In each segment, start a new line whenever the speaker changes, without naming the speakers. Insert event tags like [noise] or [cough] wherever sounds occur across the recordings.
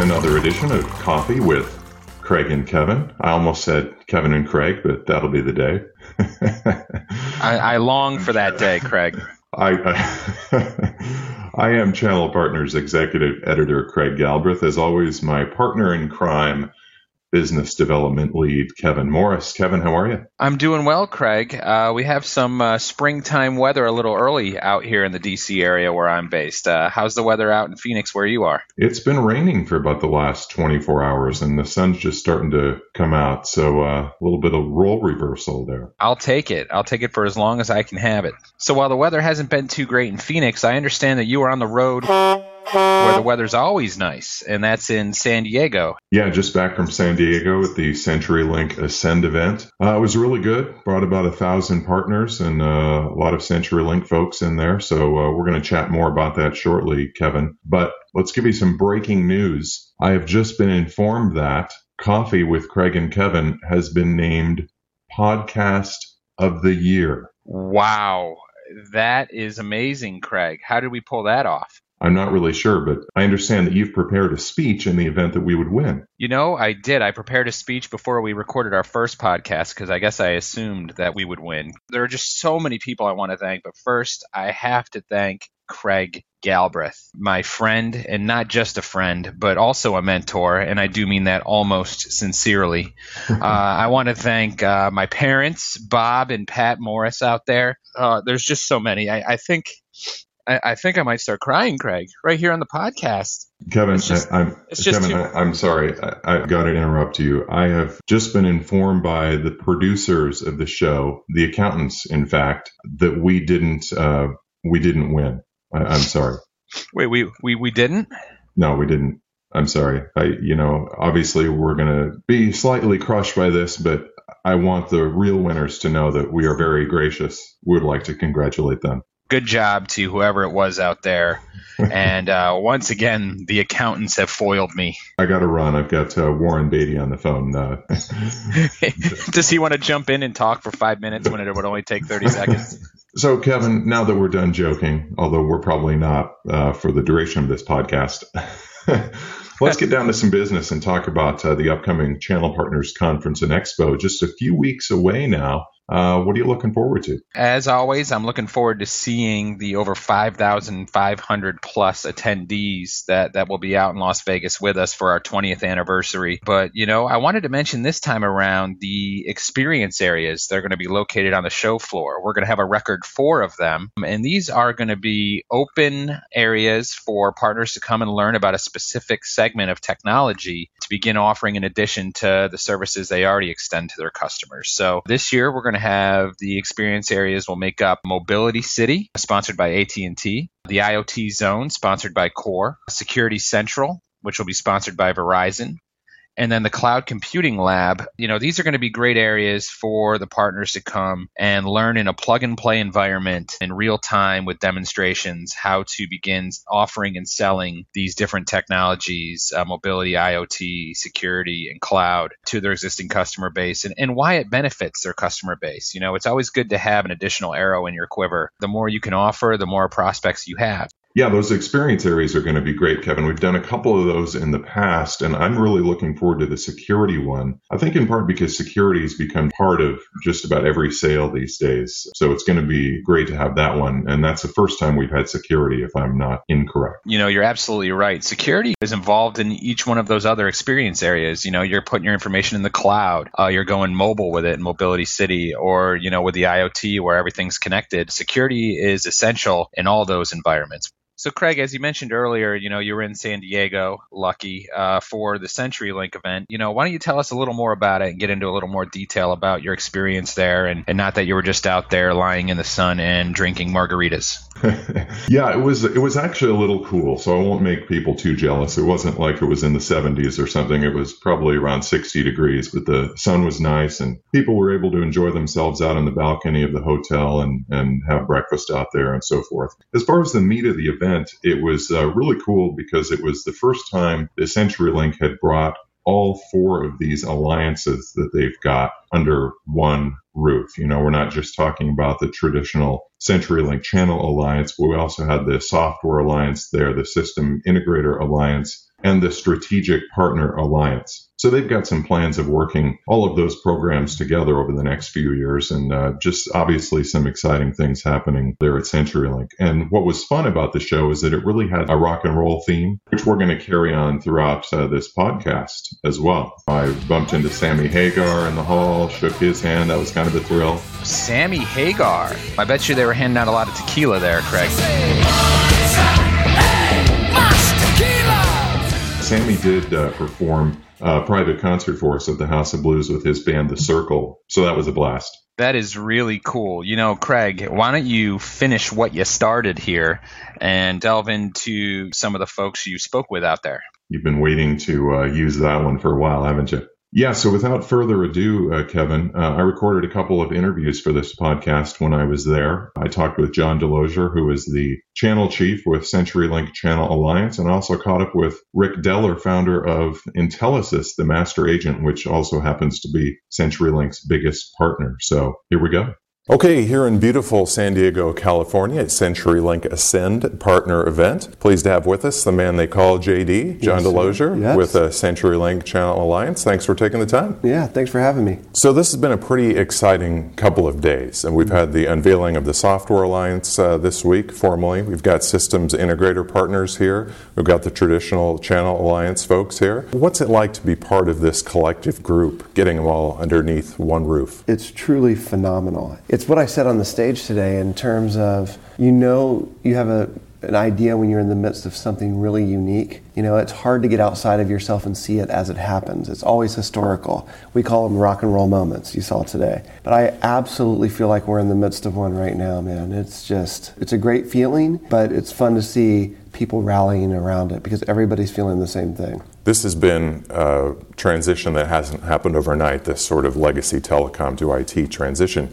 Another edition of Coffee with Craig and Kevin. I almost said Kevin and Craig, but that'll be the day. [laughs]
I, I long for that day, Craig. [laughs]
I, I, [laughs] I am Channel Partners Executive Editor Craig Galbraith. As always, my partner in crime, business development lead, Kevin Morris. Kevin, how are you?
I'm doing well, Craig. Uh, we have some uh, springtime weather a little early out here in the DC area where I'm based. Uh, how's the weather out in Phoenix where you are?
It's been raining for about the last 24 hours, and the sun's just starting to come out. So uh, a little bit of role reversal there.
I'll take it. I'll take it for as long as I can have it. So while the weather hasn't been too great in Phoenix, I understand that you are on the road where the weather's always nice, and that's in San Diego.
Yeah, just back from San Diego at the CenturyLink Ascend event. Uh, it was really good. Brought about a thousand partners and uh, a lot of CenturyLink folks in there. So uh, we're going to chat more about that shortly, Kevin. But let's give you some breaking news. I have just been informed that Coffee with Craig and Kevin has been named Podcast of the Year.
Wow. That is amazing, Craig. How did we pull that off?
I'm not really sure, but I understand that you've prepared a speech in the event that we would win.
You know, I did. I prepared a speech before we recorded our first podcast because I guess I assumed that we would win. There are just so many people I want to thank, but first, I have to thank Craig Galbraith, my friend, and not just a friend, but also a mentor. And I do mean that almost sincerely. [laughs] uh, I want to thank uh, my parents, Bob and Pat Morris, out there. Uh, there's just so many. I, I think I, I, think I might start crying, Craig, right here on the podcast.
Kevin, just, I, am Kevin, too- I, am sorry. I, have got to interrupt you. I have just been informed by the producers of the show, the accountants, in fact, that we didn't uh, we didn't win. I, am sorry.
Wait, we we we didn't?
No, we didn't. I'm sorry. I you know obviously we're gonna be slightly crushed by this, but I want the real winners to know that we are very gracious. We would like to congratulate them
good job to whoever it was out there. [laughs] and uh, once again, the accountants have foiled me.
I got to run. I've got uh, Warren Beatty on the phone. Uh, [laughs]
Does he want to jump in and talk for five minutes when it would only take 30 seconds? [laughs]
So, Kevin, now that we're done joking, although we're probably not uh, for the duration of this podcast, let's get down to some business and talk about uh, the upcoming Channel Partners Conference and Expo. Just a few weeks away now. Uh, what are you looking forward to?
As always, I'm looking forward to seeing the over 5,500 plus attendees that, that will be out in Las Vegas with us for our 20th anniversary. But, you know, I wanted to mention this time around the experience areas. They're going to be located on the show floor. We're going to have a record four of them. And these are going to be open areas for partners to come and learn about a specific segment of technology to begin offering in addition to the services they already extend to their customers. So this year, we're going to have the experience areas will make up Mobility City, sponsored by AT&T, the IoT Zone, sponsored by KORE, Security Central, which will be sponsored by Verizon, and then the cloud computing lab you know these are going to be great areas for the partners to come and learn in a plug and play environment in real time with demonstrations how to begin offering and selling these different technologies uh, mobility iot security and cloud to their existing customer base and, and why it benefits their customer base. You know it's always good to have an additional arrow in your quiver. The more you can offer the more prospects you have
yeah, those experience areas are going to be great, Kevin. We've done a couple of those in the past, and I'm really looking forward to the security one. I think in part because security has become part of just about every sale these days. So it's going to be great to have that one. And that's the first time we've had security, if I'm not incorrect.
You know, you're absolutely right. Security is involved in each one of those other experience areas. You know, you're putting your information in the cloud, uh, you're going mobile with it in Mobility City, or, you know, with the IoT where everything's connected. Security is essential in all those environments. So, Craig, as you mentioned earlier, you know, you were in San Diego, lucky, uh, for the CenturyLink event. You know, why don't you tell us a little more about it and get into a little more detail about your experience there and, and not that you were just out there lying in the sun and drinking margaritas? [laughs]
yeah, it was it was actually a little cool. So I won't make people too jealous. It wasn't like it was in the 70s or something. It was probably around 60 degrees, but the sun was nice and people were able to enjoy themselves out on the balcony of the hotel and and have breakfast out there and so forth. As far as the meat of the event, it was uh, really cool because it was the first time the CenturyLink had brought all four of these alliances that they've got under one roof. You know, we're not just talking about the traditional CenturyLink Channel Alliance, but we also had the Software Alliance there, the System Integrator Alliance, and the Strategic Partner Alliance. So they've got some plans of working all of those programs together over the next few years, and uh, just obviously some exciting things happening there at CenturyLink. And what was fun about the show is that it really had a rock and roll theme, which we're going to carry on throughout uh, this podcast as well. I bumped into Sammy Hagar in the hall, shook his hand. That was kind of a thrill.
Sammy Hagar. I bet you they were handing out a lot of tequila there, Craig.
Sammy did uh, perform a private concert for us at the House of Blues with his band, The Circle. So that was a blast.
That is really cool. You know, Craig, why don't you finish what you started here and delve into some of the folks you spoke with out there?
You've been waiting to uh, use that one for a while, haven't you? Yeah, so without further ado, uh, Kevin, uh, I recorded a couple of interviews for this podcast when I was there. I talked with John DeLozier, who is the channel chief with CenturyLink Channel Alliance, and also caught up with Rick Deller, founder of Intelisys, the master agent, which also happens to be CenturyLink's biggest partner. So here we go. Okay, here in beautiful San Diego, California at CenturyLink Ascend partner event. Pleased to have with us the man they call JD, John yes, DeLozier, yes. with uh, CenturyLink Channel Alliance. Thanks for taking the time.
Yeah, thanks for having me.
So, this has been a pretty exciting couple of days, and we've had the unveiling of the Software Alliance uh, this week formally. We've got systems integrator partners here, we've got the traditional Channel Alliance folks here. What's it like to be part of this collective group, getting them all underneath one roof?
It's truly phenomenal. It's it's what I said on the stage today in terms of you know you have a an idea when you're in the midst of something really unique. You know, it's hard to get outside of yourself and see it as it happens. It's always historical. We call them rock and roll moments, you saw today. But I absolutely feel like we're in the midst of one right now, man. It's just, it's a great feeling, but it's fun to see people rallying around it because everybody's feeling the same thing.
This has been a transition that hasn't happened overnight, this sort of legacy telecom to IT transition.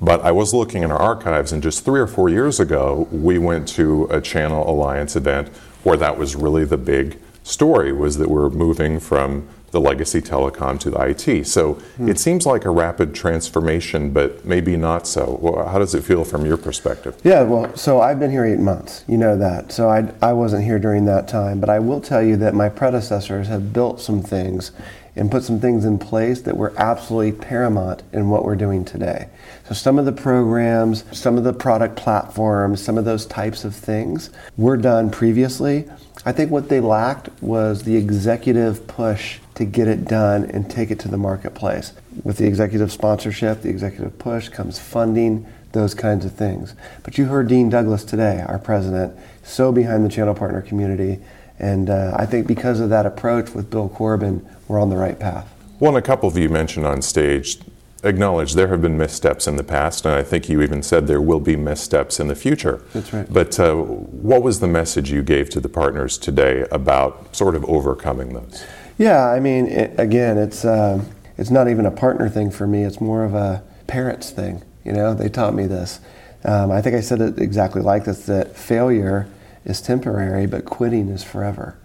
But I was looking in our archives, and just three or four years ago, we went to a Channel Alliance event where that was really the big story was that we're moving from the legacy telecom to the IT. So hmm. it seems like a rapid transformation, but maybe not so. Well, how does it feel from your perspective?
Yeah, well, so I've been here eight months. You know that. So I, I wasn't here during that time, but I will tell you that my predecessors have built some things and put some things in place that were absolutely paramount in what we're doing today. So, some of the programs, some of the product platforms, some of those types of things were done previously. I think what they lacked was the executive push to get it done and take it to the marketplace. With the executive sponsorship, the executive push comes funding, those kinds of things. But you heard Dean Douglas today, our president, so behind the channel partner community and uh, I think because of that approach with Bill Corbin, we're on the right path.
Well, a couple of you mentioned on stage acknowledge there have been missteps in the past, and I think you even said there will be missteps in the future.
That's right.
But uh, what was the message you gave to the partners today about sort of overcoming those?
Yeah, I mean, it, again, it's uh, it's not even a partner thing for me. It's more of a parents thing. You know, they taught me this. Um, I think I said it exactly like this: that failure is temporary, but quitting is forever.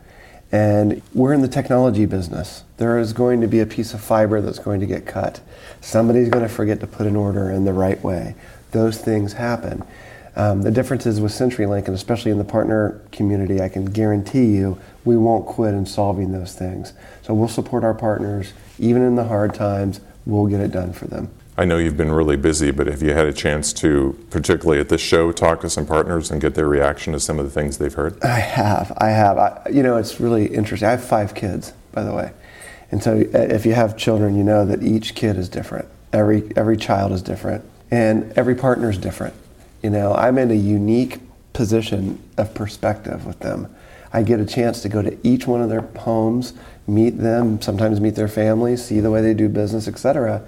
And we're in the technology business. There is going to be a piece of fiber that's going to get cut. Somebody's going to forget to put an order in the right way. Those things happen. Um, the difference is with CenturyLink, and especially in the partner community, I can guarantee you we won't quit in solving those things. So we'll support our partners, even in the hard times, we'll get it done for them. I know you've been really busy, but have you had a chance to, particularly at this show, talk to some partners and get their reaction to some of the things they've heard? I have. I have. I, you know, it's really interesting. I have five kids, by the way. And so uh, if you have children, you know that each kid is different. Every, every child is different. And every partner is different. You know, I'm in a unique position of perspective with them. I get a chance to go to each one of their homes, meet them, sometimes meet their families, see the way they do business, etc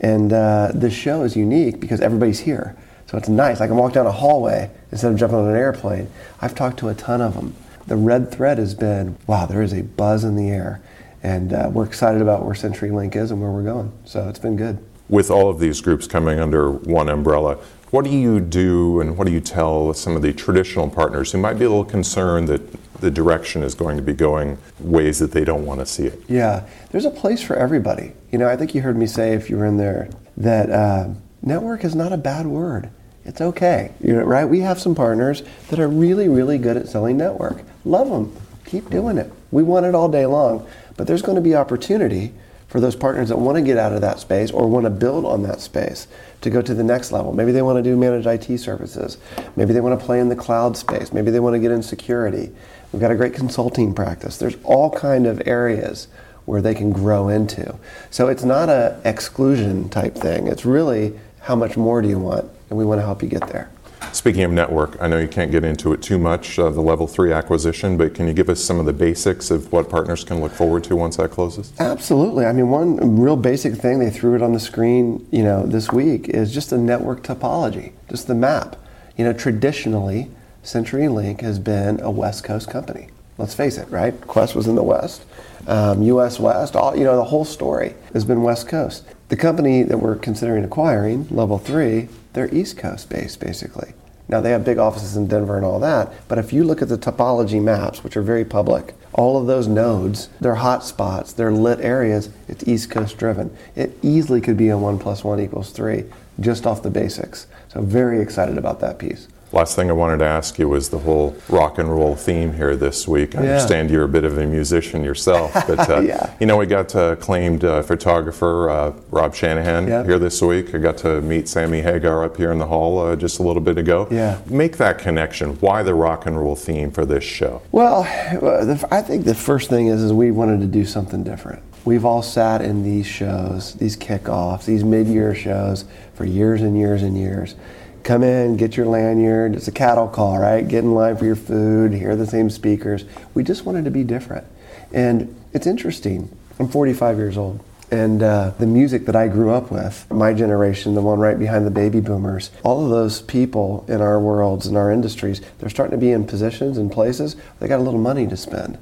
and uh, this show is unique because everybody's here. So it's nice. I can walk down a hallway instead of jumping on an airplane. I've talked to a ton of them. The red thread has been wow, there is a buzz in the air. And uh, we're excited about where CenturyLink is and where we're going. So it's been good. With all of these groups coming under one umbrella, what do you do and what do you tell some of the traditional partners who might be a little concerned that the direction is going to be going ways that they don't want to see it? Yeah, there's a place for everybody. You know, I think you heard me say if you were in there that uh, network is not a bad word. It's okay, you know, right? We have some partners that are really, really good at selling network. Love them keep doing it. We want it all day long, but there's going to be opportunity for those partners that want to get out of that space or want to build on that space to go to the next level. Maybe they want to do managed IT services. Maybe they want to play in the cloud space. Maybe they want to get in security. We've got a great consulting practice. There's all kind of areas where they can grow into. So it's not a exclusion type thing. It's really how much more do you want, and we want to help you get there.
Speaking of network, I know you can't get into it too much of the level three acquisition, but can you give us some of the basics of what partners can look forward to once that closes?
Absolutely. I mean, one real basic thing they threw it on the screen, you know, this week is just the network topology, just the map. You know, traditionally, CenturyLink has been a West Coast company. Let's face it, right? Qwest was in the West, um, U.S. West, all you know, the whole story has been West Coast. The company that we're considering acquiring, Level Three, they're East Coast based, basically. Now they have big offices in Denver and all that, but if you look at the topology maps, which are very public, all of those nodes, they're hot spots, they're lit areas, it's East Coast driven. It easily could be a one plus one equals three, just off the basics. So very excited about that piece.
Last thing I wanted to ask you was the whole rock and roll theme here this week. I
Yeah.
understand you're a bit of a musician yourself, [laughs] but uh,
Yeah.
you know we got uh, acclaimed uh, photographer uh, Rob Shanahan
Yep.
here this week. I got to meet Sammy Hagar up here in the hall uh, just a little bit ago.
Yeah.
Make that connection. Why the rock and roll theme for this show?
Well, I think the first thing is, is we wanted to do something different. We've all sat in these shows, these kickoffs, these mid-year shows for years and years and years. Come in, get your lanyard. It's a cattle call, right? Get in line for your food. Hear the same speakers. We just wanted to be different, and it's interesting. I'm 45 years old. And uh, the music that I grew up with, my generation, the one right behind the baby boomers, all of those people in our worlds, in our industries, they're starting to be in positions and places they got a little money to spend.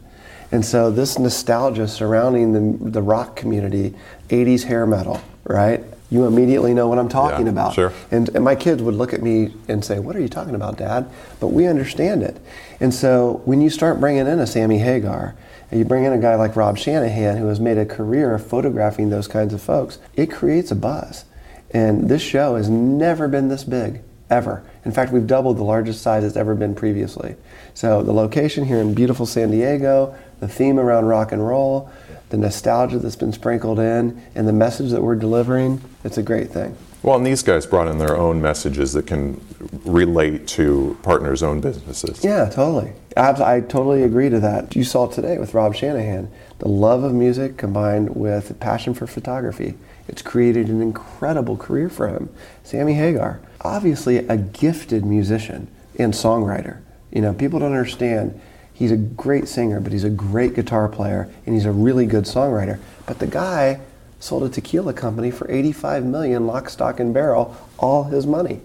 And so this nostalgia surrounding the, the rock community, 80s hair metal, right? You immediately know what I'm talking
Yeah,
about.
sure.
And, and my kids would look at me and say, What are you talking about, Dad? But we understand it. And so when you start bringing in a Sammy Hagar, and you bring in a guy like Rob Shanahan, who has made a career of photographing those kinds of folks, it creates a buzz. And this show has never been this big, ever. In fact, we've doubled the largest size it's ever been previously. So the location here in beautiful San Diego, the theme around rock and roll, the nostalgia that's been sprinkled in, and the message that we're delivering, it's a great thing.
Well, and these guys brought in their own messages that can relate to partners' own businesses.
Yeah, totally. Abs- I totally agree to that. You saw today with Rob Shanahan, the love of music combined with a passion for photography. It's created an incredible career for him. Sammy Hagar, obviously a gifted musician and songwriter. You know, people don't understand. He's a great singer, but he's a great guitar player and he's a really good songwriter. But the guy sold a tequila company for 85 million lock stock and barrel all his money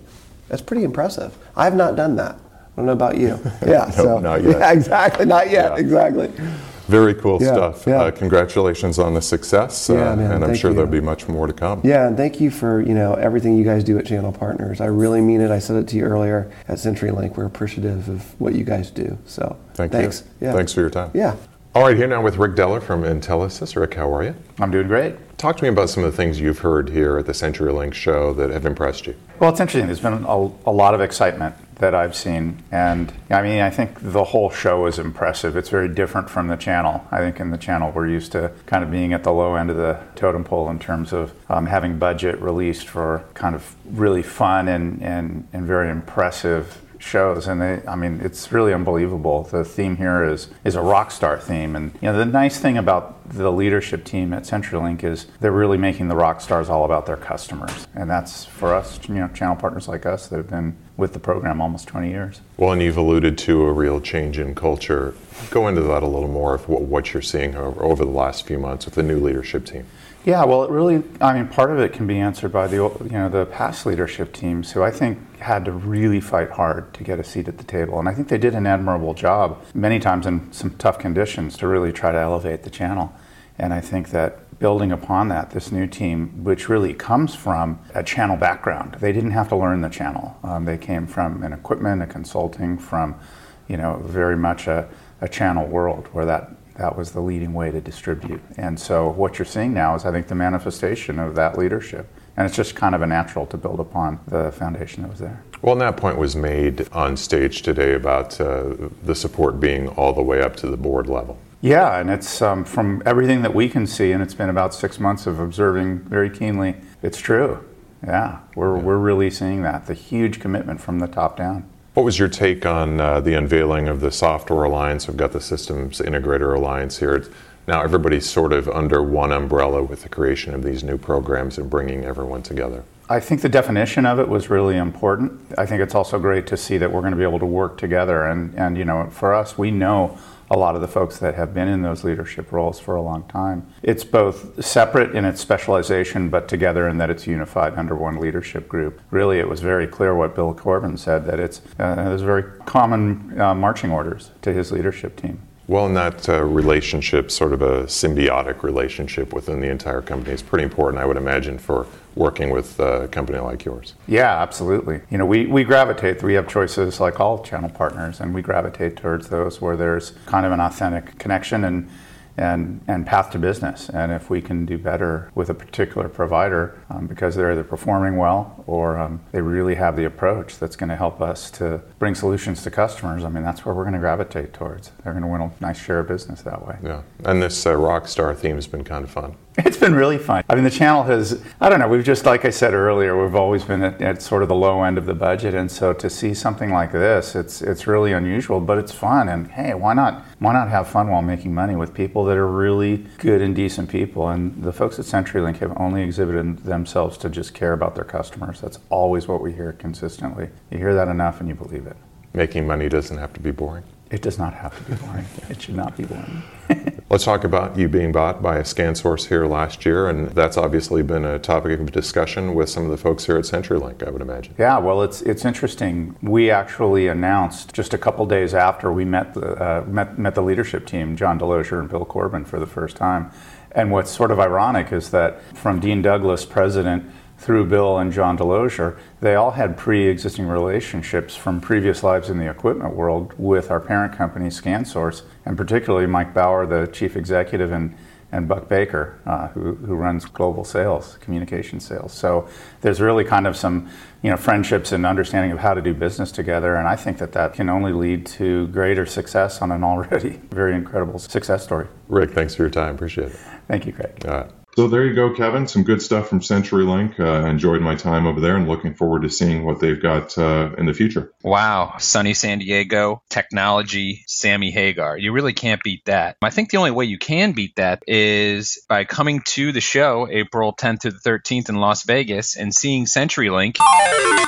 that's pretty impressive i've not done that i don't know about you [laughs] yeah so
not yet.
yeah [laughs] exactly not yet
Yeah.
exactly
Very cool
Yeah,
stuff.
yeah.
Uh, congratulations on the success,
Yeah,
uh,
man,
and I'm sure
you.
there'll be much more to come.
yeah and thank you for you know everything you guys do at channel partners i really mean it i said it to you earlier at centurylink we're appreciative of what you guys do so
Thank
thanks
you.
yeah
Thanks for your time.
yeah
All right, here now with Rick Deller from Intelisys. Rick, how are you?
I'm doing great.
Talk to me about some of the things you've heard here at the CenturyLink show that have impressed you.
Well, it's interesting. There's been a, a lot of excitement that I've seen. And I mean, I think the whole show is impressive. It's very different from the channel. I think in the channel, we're used to kind of being at the low end of the totem pole in terms of um, having budget released for kind of really fun and, and, and very impressive shows and they i mean it's really unbelievable the theme here is is a rock star theme and you know the nice thing about the leadership team at CenturyLink is they're really making the rock stars all about their customers and that's for us you know channel partners like us that have been with the program almost 20 years
Well, and you've alluded to a real change in culture. Go into that a little more of what, you're seeing over the last few months with the new leadership team.
Yeah, well, it really, I mean, part of it can be answered by the, you know, the past leadership teams who I think had to really fight hard to get a seat at the table. And I think they did an admirable job, many times in some tough conditions, to really try to elevate the channel. And I think that building upon that, this new team, which really comes from a channel background, they didn't have to learn the channel. Um, they came from an equipment, a consulting, from, you know, very much a, a channel world where that that was the leading way to distribute. And so what you're seeing now is, I think, the manifestation of that leadership And it's just kind of a natural to build upon the foundation that was there.
Well, and that point was made on stage today about uh, the support being all the way up to the board level.
Yeah, and it's um, from everything that we can see, and it's been about six months of observing very keenly. It's true. Yeah, we're, yeah. we're really seeing that the huge commitment from the top down.
What was your take on uh, the unveiling of the Software Alliance? We've got the Systems Integrator Alliance here. Now everybody's sort of under one umbrella with the creation of these new programs and bringing everyone together.
I think the definition of it was really important. I think it's also great to see that we're going to be able to work together. And, and you know, for us, we know a lot of the folks that have been in those leadership roles for a long time. It's both separate in its specialization, but together in that it's unified under one leadership group. Really, it was very clear what Bill Corbin said that it's uh, there's very common uh, marching orders to his leadership team.
Well, in that uh, relationship, sort of a symbiotic relationship within the entire company, is pretty important, I would imagine, for working with a company like yours.
Yeah, absolutely. You know, we, we gravitate, we have choices like all channel partners, and we gravitate towards those where there's kind of an authentic connection and and, and path to business. And if we can do better with a particular provider um, because they're either performing well or um, they really have the approach that's going to help us to bring solutions to customers, I mean, that's where we're going to gravitate towards. They're going to win a nice share of business that way.
Yeah. And this uh, rock star theme has been kind of fun. [laughs]
It's been really fun. I mean, the channel has, I don't know, we've just, like I said earlier, we've always been at, at, sort of the low end of the budget. And so to see something like this, it's, it's really unusual, but it's fun. And hey, why not, why not have fun while making money with people that are really good and decent people? And the folks at CenturyLink have only exhibited themselves to just care about their customers. That's always what we hear consistently. You hear that enough and you believe it.
Making money doesn't have to be boring.
It does not have to be boring. it should not be boring. [laughs]
Let's talk about you being bought by a ScanSource here last year, and that's obviously been a topic of discussion with some of the folks here at CenturyLink, I would imagine.
Yeah, well, it's it's interesting. We actually announced just a couple days after we met the uh, met, met the leadership team, John DeLozier and Bill Corbin, for the first time. And what's sort of ironic is that from Dean Douglas, president through Bill and John DeLozier, they all had pre-existing relationships from previous lives in the equipment world with our parent company, ScanSource, and particularly Mike Baur, the chief executive, and, and Buck Baker, uh, who, who runs global sales, communication sales. So there's really kind of some you know, friendships and understanding of how to do business together, and I think that that can only lead to greater success on an already [laughs] very incredible success story.
Rick, thanks for your time. Appreciate it.
Thank you, Craig.
All right. So there you go, Kevin. Some good stuff from CenturyLink. Uh, enjoyed my time over there and looking forward to seeing what they've got uh, in the future.
Wow. Sunny San Diego, technology, Sammy Hagar. You really can't beat that. I think the only way you can beat that is by coming to the show April 10th to the 13th in Las Vegas and seeing CenturyLink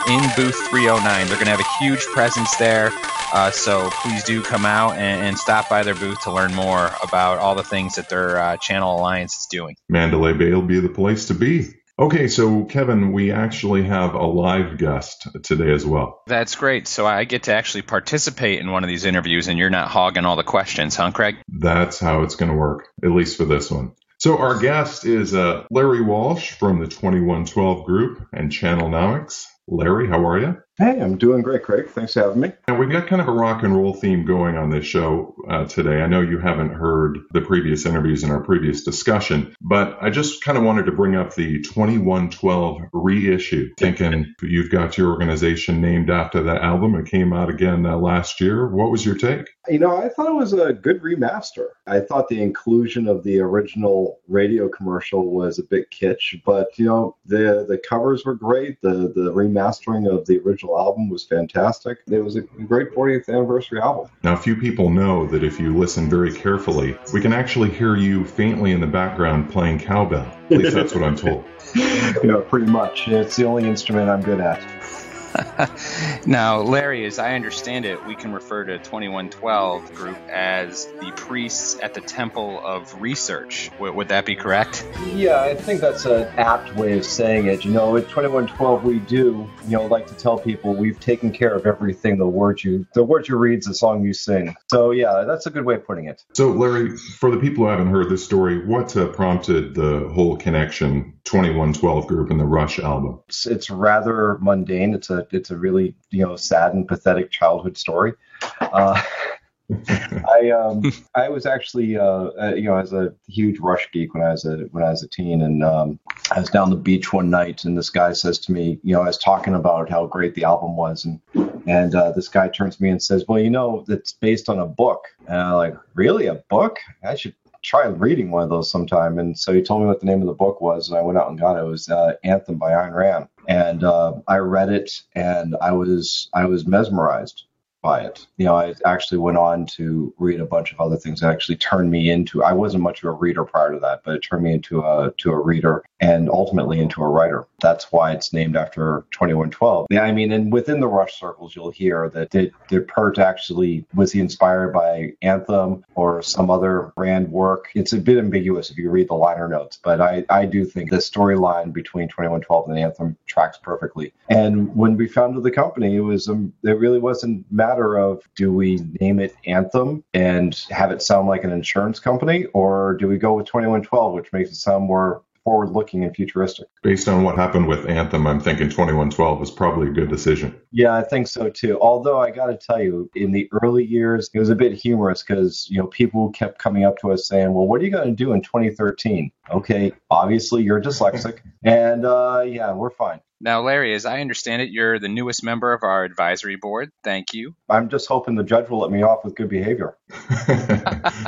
in booth 309. They're going to have a huge presence there. Uh, so please do come out and, and, stop by their booth to learn more about all the things that their uh, Channel Alliance is doing.
Mandalay Bay will be the place to be. Okay, so Kevin, we actually have a live guest today as well.
That's great. So I get to actually participate in one of these interviews, and you're not hogging all the questions, huh, Craig?
That's how it's going to work, at least for this one. So our guest is uh, Larry Walsh from the 2112 Group and Channelnomics. Larry, how are you?
Hey, I'm doing great, Craig. Thanks for having me.
And we've got kind of a rock and roll theme going on this show uh, today. I know you haven't heard the previous interviews in our previous discussion, but I just kind of wanted to bring up the 2112 reissue, thinking you've got your organization named after that album. It came out again uh, last year. What was your take?
You know, I thought it was a good remaster. I thought the inclusion of the original radio commercial was a bit kitsch, but you know, the the covers were great. The the remastering of the original album was fantastic. It was a great 40th anniversary album.
Now, few people know that if you listen very carefully, we can actually hear you faintly in the background playing cowbell. At least that's what I'm told. [laughs]
you know, pretty much. It's the only instrument I'm good at.
Now, Larry, as I understand it, we can refer to 2112 group as the priests at the temple of research. W- would that be correct?
Yeah, I think that's an apt way of saying it. You know, at 2112, we do, you know, like to tell people we've taken care of everything the word you, the word you read, the song you sing. So, yeah, that's a good way of putting it.
So, Larry, for the people who haven't heard this story, what uh, prompted the whole connection 2112 group and the Rush album?
It's, it's rather mundane. It's a it's a really you know sad and pathetic childhood story. Uh, [laughs] I um I was actually uh, uh, you know as a huge Rush geek when I was a when I was a teen and um, I was down the beach one night and this guy says to me you know I was talking about how great the album was and and uh, this guy turns to me and says well you know it's based on a book and I'm like really a book I should try reading one of those sometime and so he told me what the name of the book was and I went out and got it. It was uh, Anthem by Ayn Rand. And uh, I read it and I was I was mesmerized by it. You know, I actually went on to read a bunch of other things that actually turned me into. I wasn't much of a reader prior to that, but it turned me into a to a reader and ultimately into a writer. That's why it's named after 2112. Yeah, I mean, and within the Rush circles, you'll hear that did, did Peart actually was he inspired by Anthem or some other Rand work? It's a bit ambiguous if you read the liner notes, but I I do think the storyline between 2112 and Anthem tracks perfectly. And when we founded the company, it was um, it really wasn't matter of do we name it Anthem and have it sound like an insurance company, or do we go with 2112, which makes it sound more forward looking and futuristic.
Based on what happened with Anthem, I'm thinking 2112 is probably a good decision.
Yeah, I think so too. Although I got to tell you, in the early years, it was a bit humorous because, you know, people kept coming up to us saying, well, what are you going to do in 2013? Okay, obviously you're dyslexic. and uh, yeah, we're fine.
Now, Larry, as I understand it, you're the newest member of our advisory board. Thank you.
I'm just hoping the judge will let me off with good behavior. [laughs]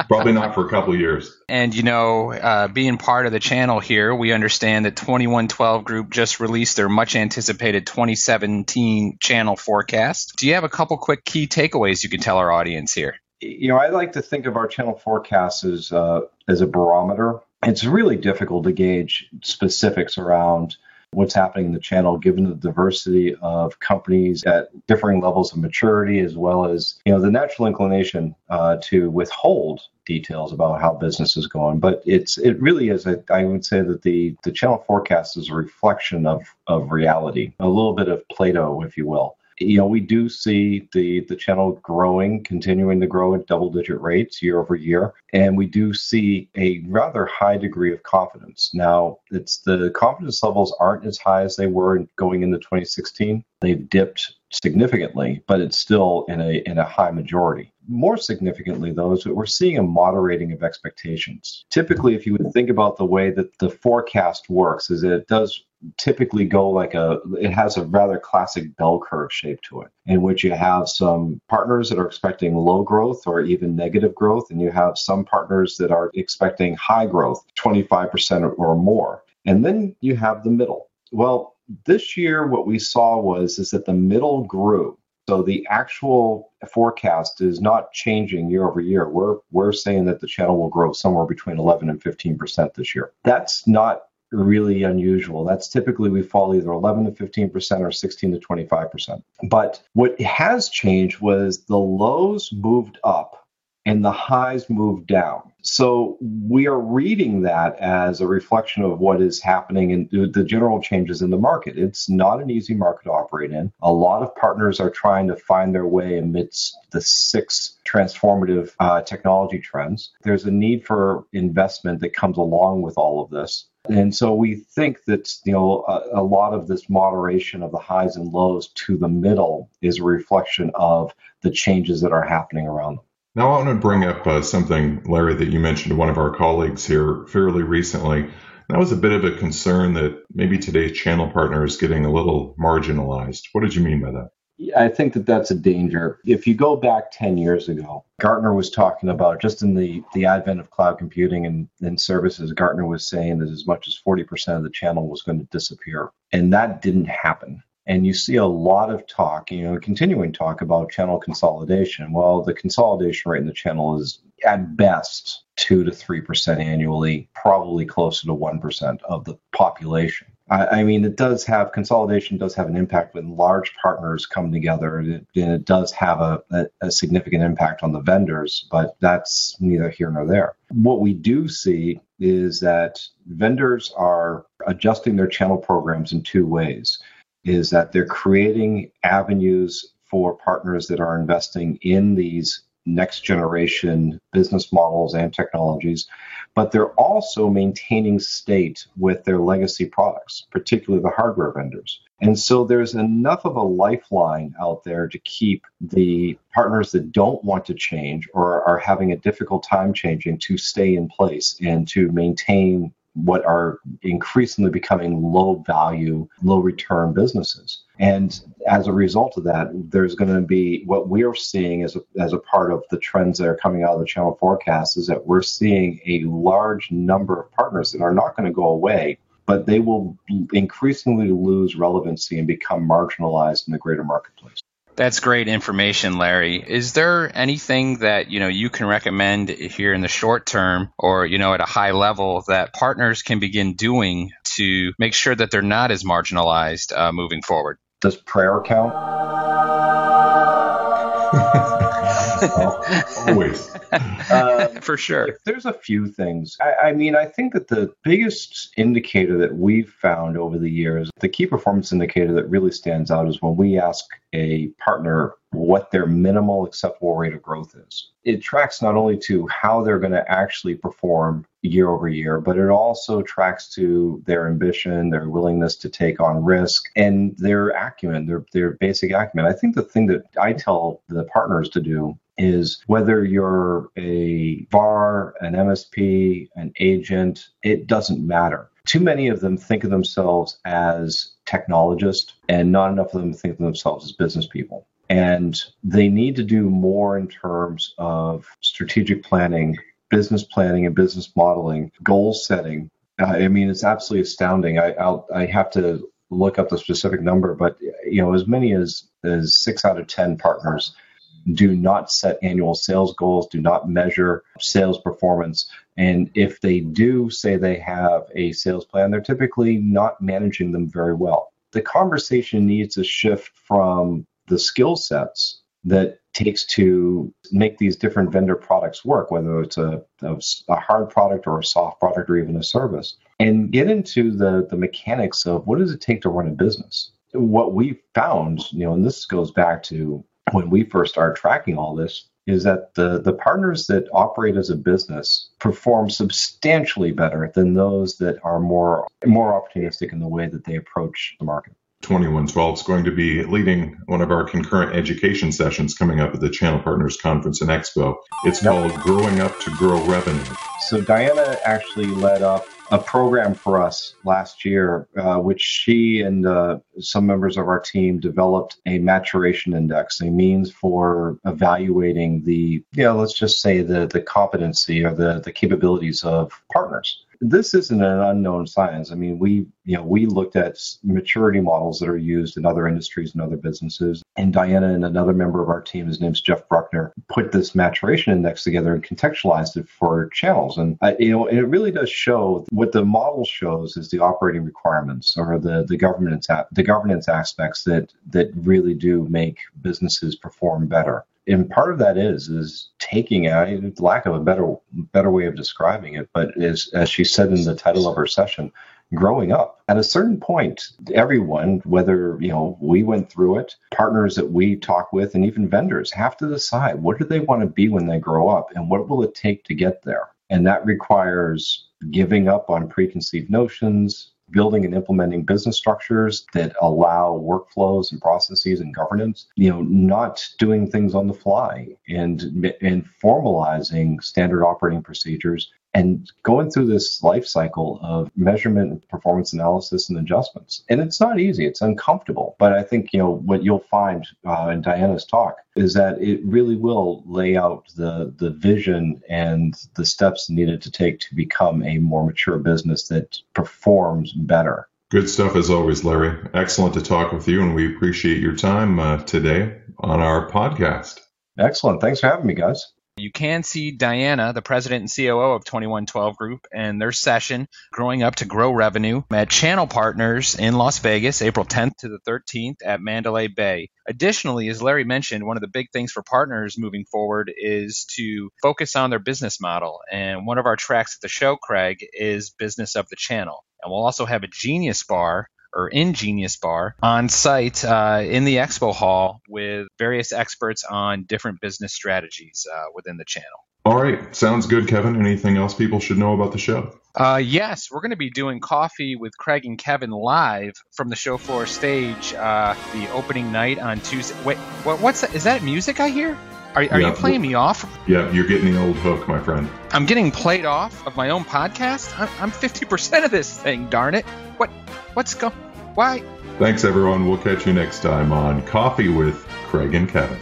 Probably not for a couple of years.
And, you know, uh, being part of the channel here, we understand that 2112 Group just released their much anticipated 2017 channel forecast. Do you have a couple quick key takeaways you can tell our audience here?
You know, I like to think of our channel forecast as, uh, as a barometer. It's really difficult to gauge specifics around what's happening in the channel given the diversity of companies at differing levels of maturity as well as you know the natural inclination uh, to withhold details about how business is going. But it's it really is a, I would say that the the channel forecast is a reflection of of reality a little bit of plato if you will you know, we do see the the channel growing, continuing to grow at double digit rates year over year, and we do see a rather high degree of confidence. Now, it's the confidence levels aren't as high as they were going into 2016. They've dipped significantly, but it's still in a in a high majority. More significantly, though, is that we're seeing a moderating of expectations. Typically, if you would think about the way that the forecast works, is that it does typically go like a it has a rather classic bell curve shape to it in which you have some partners that are expecting low growth or even negative growth and you have some partners that are expecting high growth 25% or more and then you have the middle well this year what we saw was is that the middle grew so the actual forecast is not changing year over year. We're we're saying that the channel will grow somewhere between 11 and 15 percent this year. That's not really unusual. That's typically we fall either 11 to 15% or 16 to 25%. But what has changed was the lows moved up and the highs moved down. So we are reading that as a reflection of what is happening in the general changes in the market. It's not an easy market to operate in. A lot of partners are trying to find their way amidst the six transformative uh, technology trends. There's a need for investment that comes along with all of this. And so we think that you know a, a, lot of this moderation of the highs and lows to the middle is a reflection of the changes that are happening around them.
Now, I want to bring up uh, something, Larry, that you mentioned to one of our colleagues here fairly recently. That was a bit of a concern that maybe today's channel partner is getting a little marginalized. What did you mean by that?
I think that that's a danger. If you go back 10 years ago, Gartner was talking about just in the, the advent of cloud computing and, and services, Gartner was saying that as much as 40% of the channel was going to disappear. And that didn't happen. And you see a lot of talk, you know, continuing talk about channel consolidation. Well, the consolidation rate in the channel is at best two to three percent annually, probably closer to one percent of the population. I, I, mean, it does have consolidation does have an impact when large partners come together, and it, it does have a, a, a significant impact on the vendors. But that's neither here nor there. What we do see is that vendors are adjusting their channel programs in two ways is that they're creating avenues for partners that are investing in these next generation business models and technologies, but they're also maintaining state with their legacy products, particularly the hardware vendors. And so there's enough of a lifeline out there to keep the partners that don't want to change or are having a difficult time changing to stay in place and to maintain what are increasingly becoming low value, low return businesses. And as a result of that, there's going to be what we're seeing as a, as a part of the trends that are coming out of the channel forecast is that we're seeing a large number of partners that are not going to go away, but they will increasingly lose relevancy and become marginalized in the greater marketplace.
That's great information, Larry. Is there anything that, you know, you can recommend here in the short term or, you know, at a high level that partners can begin doing to make sure that they're not as marginalized uh, moving forward?
Does prayer count? [laughs]
Always. [laughs]
Um, For sure.
There's a few things. I, I, mean, I think that the biggest indicator that we've found over the years, the key performance indicator that really stands out is when we ask a partner what their minimal acceptable rate of growth is. It tracks not only to how they're going to actually perform year over year, but it also tracks to their ambition, their willingness to take on risk, and their acumen, their, their basic acumen. I think the thing that I tell the partners to do is whether you're a VAR, an MSP, an agent, it doesn't matter. Too many of them think of themselves as technologists, and not enough of them think of themselves as business people. And they need to do more in terms of strategic planning, business planning, and business modeling, goal setting. I mean, it's absolutely astounding. I, I'll, I have to look up the specific number, but you know, as many as as six out of ten partners do not set annual sales goals, do not measure sales performance. And if they do say they have a sales plan, they're typically not managing them very well. The conversation needs to shift from the skill sets that takes to make these different vendor products work, whether it's a, a, hard product or a soft product or even a service, and get into the, the mechanics of what does it take to run a business. What we found, you know, and this goes back to when we first started tracking all this, is that the, the partners that operate as a business perform substantially better than those that are more more opportunistic in the way that they approach the market.
2112 is going to be leading one of our concurrent education sessions coming up at the Channel Partners Conference and Expo. It's called Growing Up to Grow Revenue.
So Diana actually led up a program for us last year, uh, which she and uh, some members of our team developed a maturation index, a means for evaluating the, you know, let's just say the the competency or the the capabilities of partners this isn't an unknown science. I mean, we you know we looked at maturity models that are used in other industries and other businesses. And Diana and another member of our team, his name's Jeff Bruckner, put this maturation index together and contextualized it for channels. And uh, you know, it really does show what the model shows is the operating requirements or the the governance the governance aspects that that really do make businesses perform better and part of that is is taking I lack of a better better way of describing it, but is as she said in the title of her session, growing up. At a certain point, everyone, whether you know we went through it, partners that we talk with, and even vendors have to decide what do they want to be when they grow up, and what will it take to get there. And that requires giving up on preconceived notions, building and implementing business structures that allow workflows and processes and governance you know not doing things on the fly and and formalizing standard operating procedures and going through this life cycle of measurement, and performance analysis, and adjustments. And it's not easy; it's uncomfortable. But I think you know what you'll find uh, in Diana's talk is that it really will lay out the the vision and the steps needed to take to become a more mature business that performs better.
Good stuff as always, Larry. Excellent to talk with you, and we appreciate your time uh, today on our podcast.
Excellent. Thanks for having me, guys.
You can see Diana, the president and COO of 2112 Group, and their session, Growing Up to Grow Revenue, at Channel Partners in Las Vegas, April 10th to the 13th at Mandalay Bay. Additionally, as Larry mentioned, one of the big things for partners moving forward is to focus on their business model. And one of our tracks at the show, Craig, is Business of the Channel. And we'll also have a Genius Bar or in Genius Bar on site uh, in the expo hall with various experts on different business strategies uh, within the channel.
All right, sounds good, Kevin. Anything else people should know about the show?
Uh, yes, we're going to be doing coffee with Craig and Kevin live from the show floor stage uh, the opening night on Tuesday. Wait, what, what's that? Is that music I hear? Are, are
Yeah.
you playing me off?
Yeah, you're getting the old hook, my friend.
I'm getting played off of my own podcast. I'm, I'm 50% of this thing. Darn it! What? What's go? Why?
Thanks, everyone. We'll catch you next time on Coffee with Craig and Kevin.